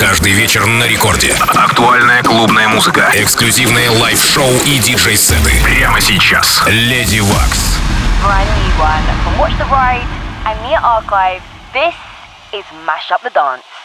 Каждый вечер на рекорде. Актуальная клубная музыка. Эксклюзивные лайв-шоу и диджей-сеты. Прямо сейчас. Леди Вакс. This is Mash Up the Dance.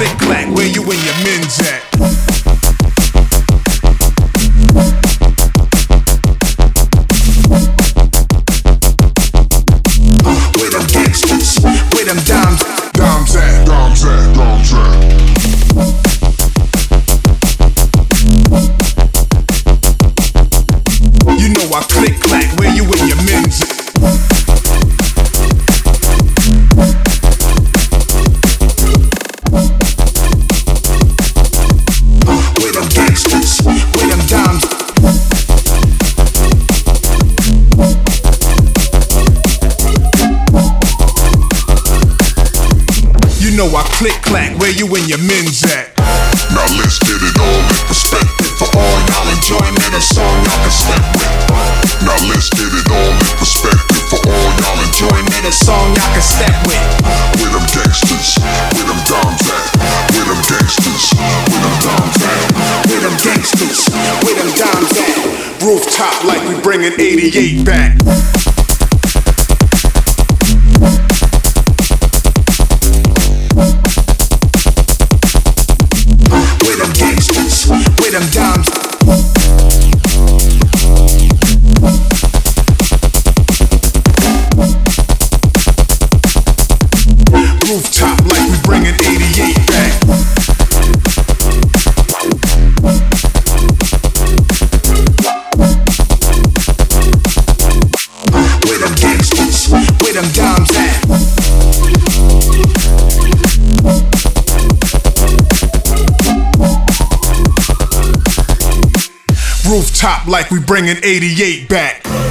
click clack, where you and your men's at? where you and your men's at? Now let's get it all in perspective for all y'all enjoyment. A song y'all can step with. Now let's get it all in perspective for all y'all enjoyment. A song y'all can step with. With them gangsters, with them doms at. With them gangsters, with them doms at. With them gangsters, with them doms at. Rooftop like we bringing 88 back. top like we bringing 88 back.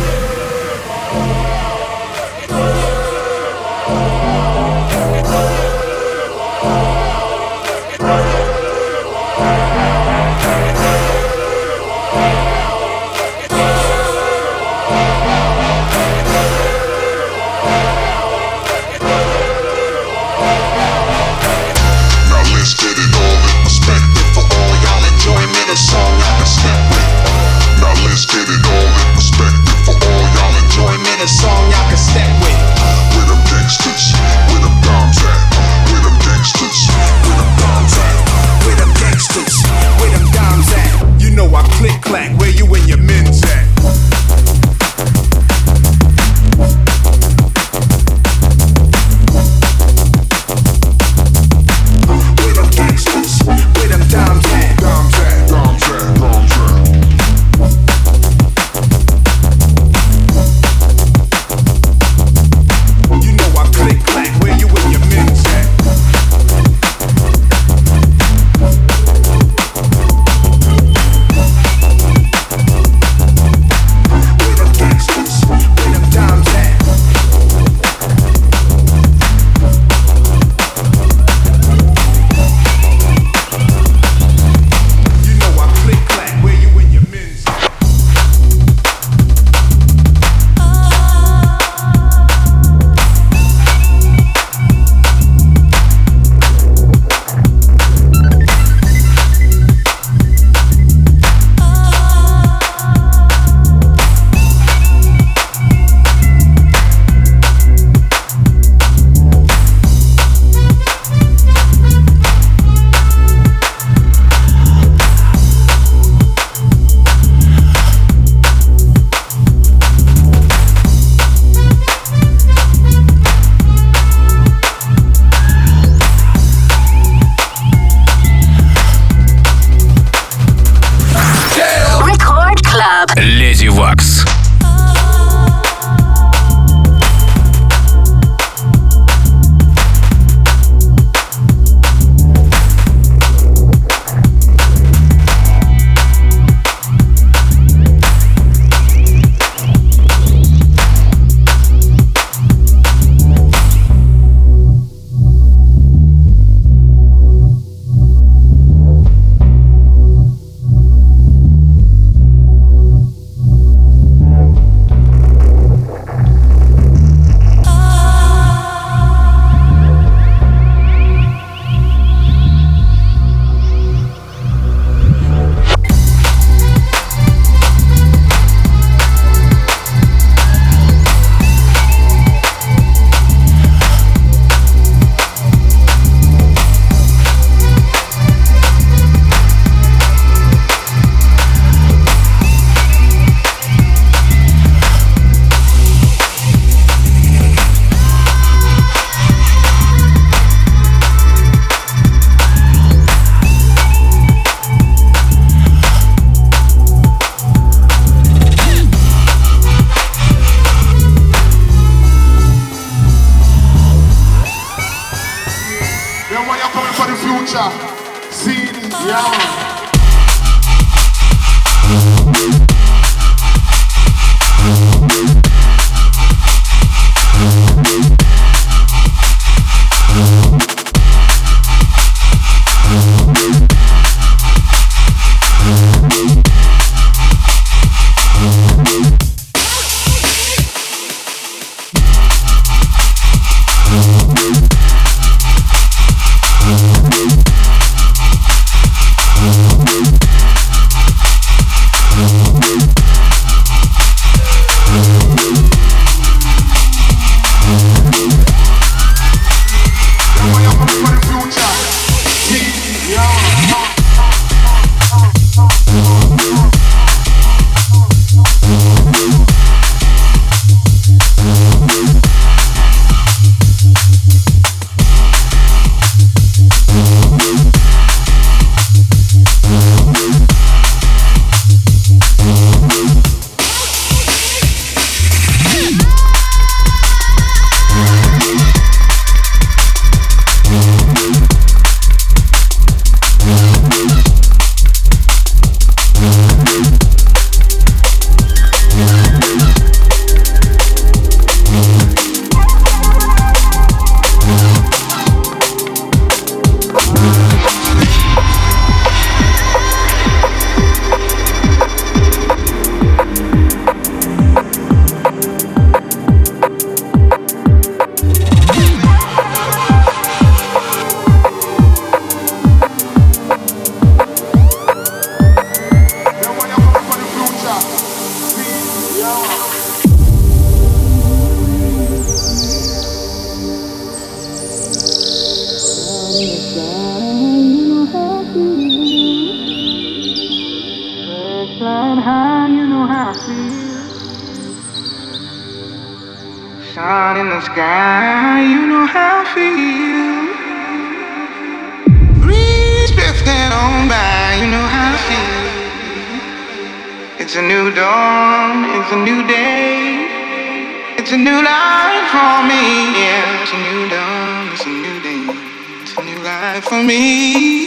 Your you're coming for the future. See this, yeah. a new dawn, it's a new day. It's a new life for me, yeah. It's a new dawn, it's a new day. It's a new life for me.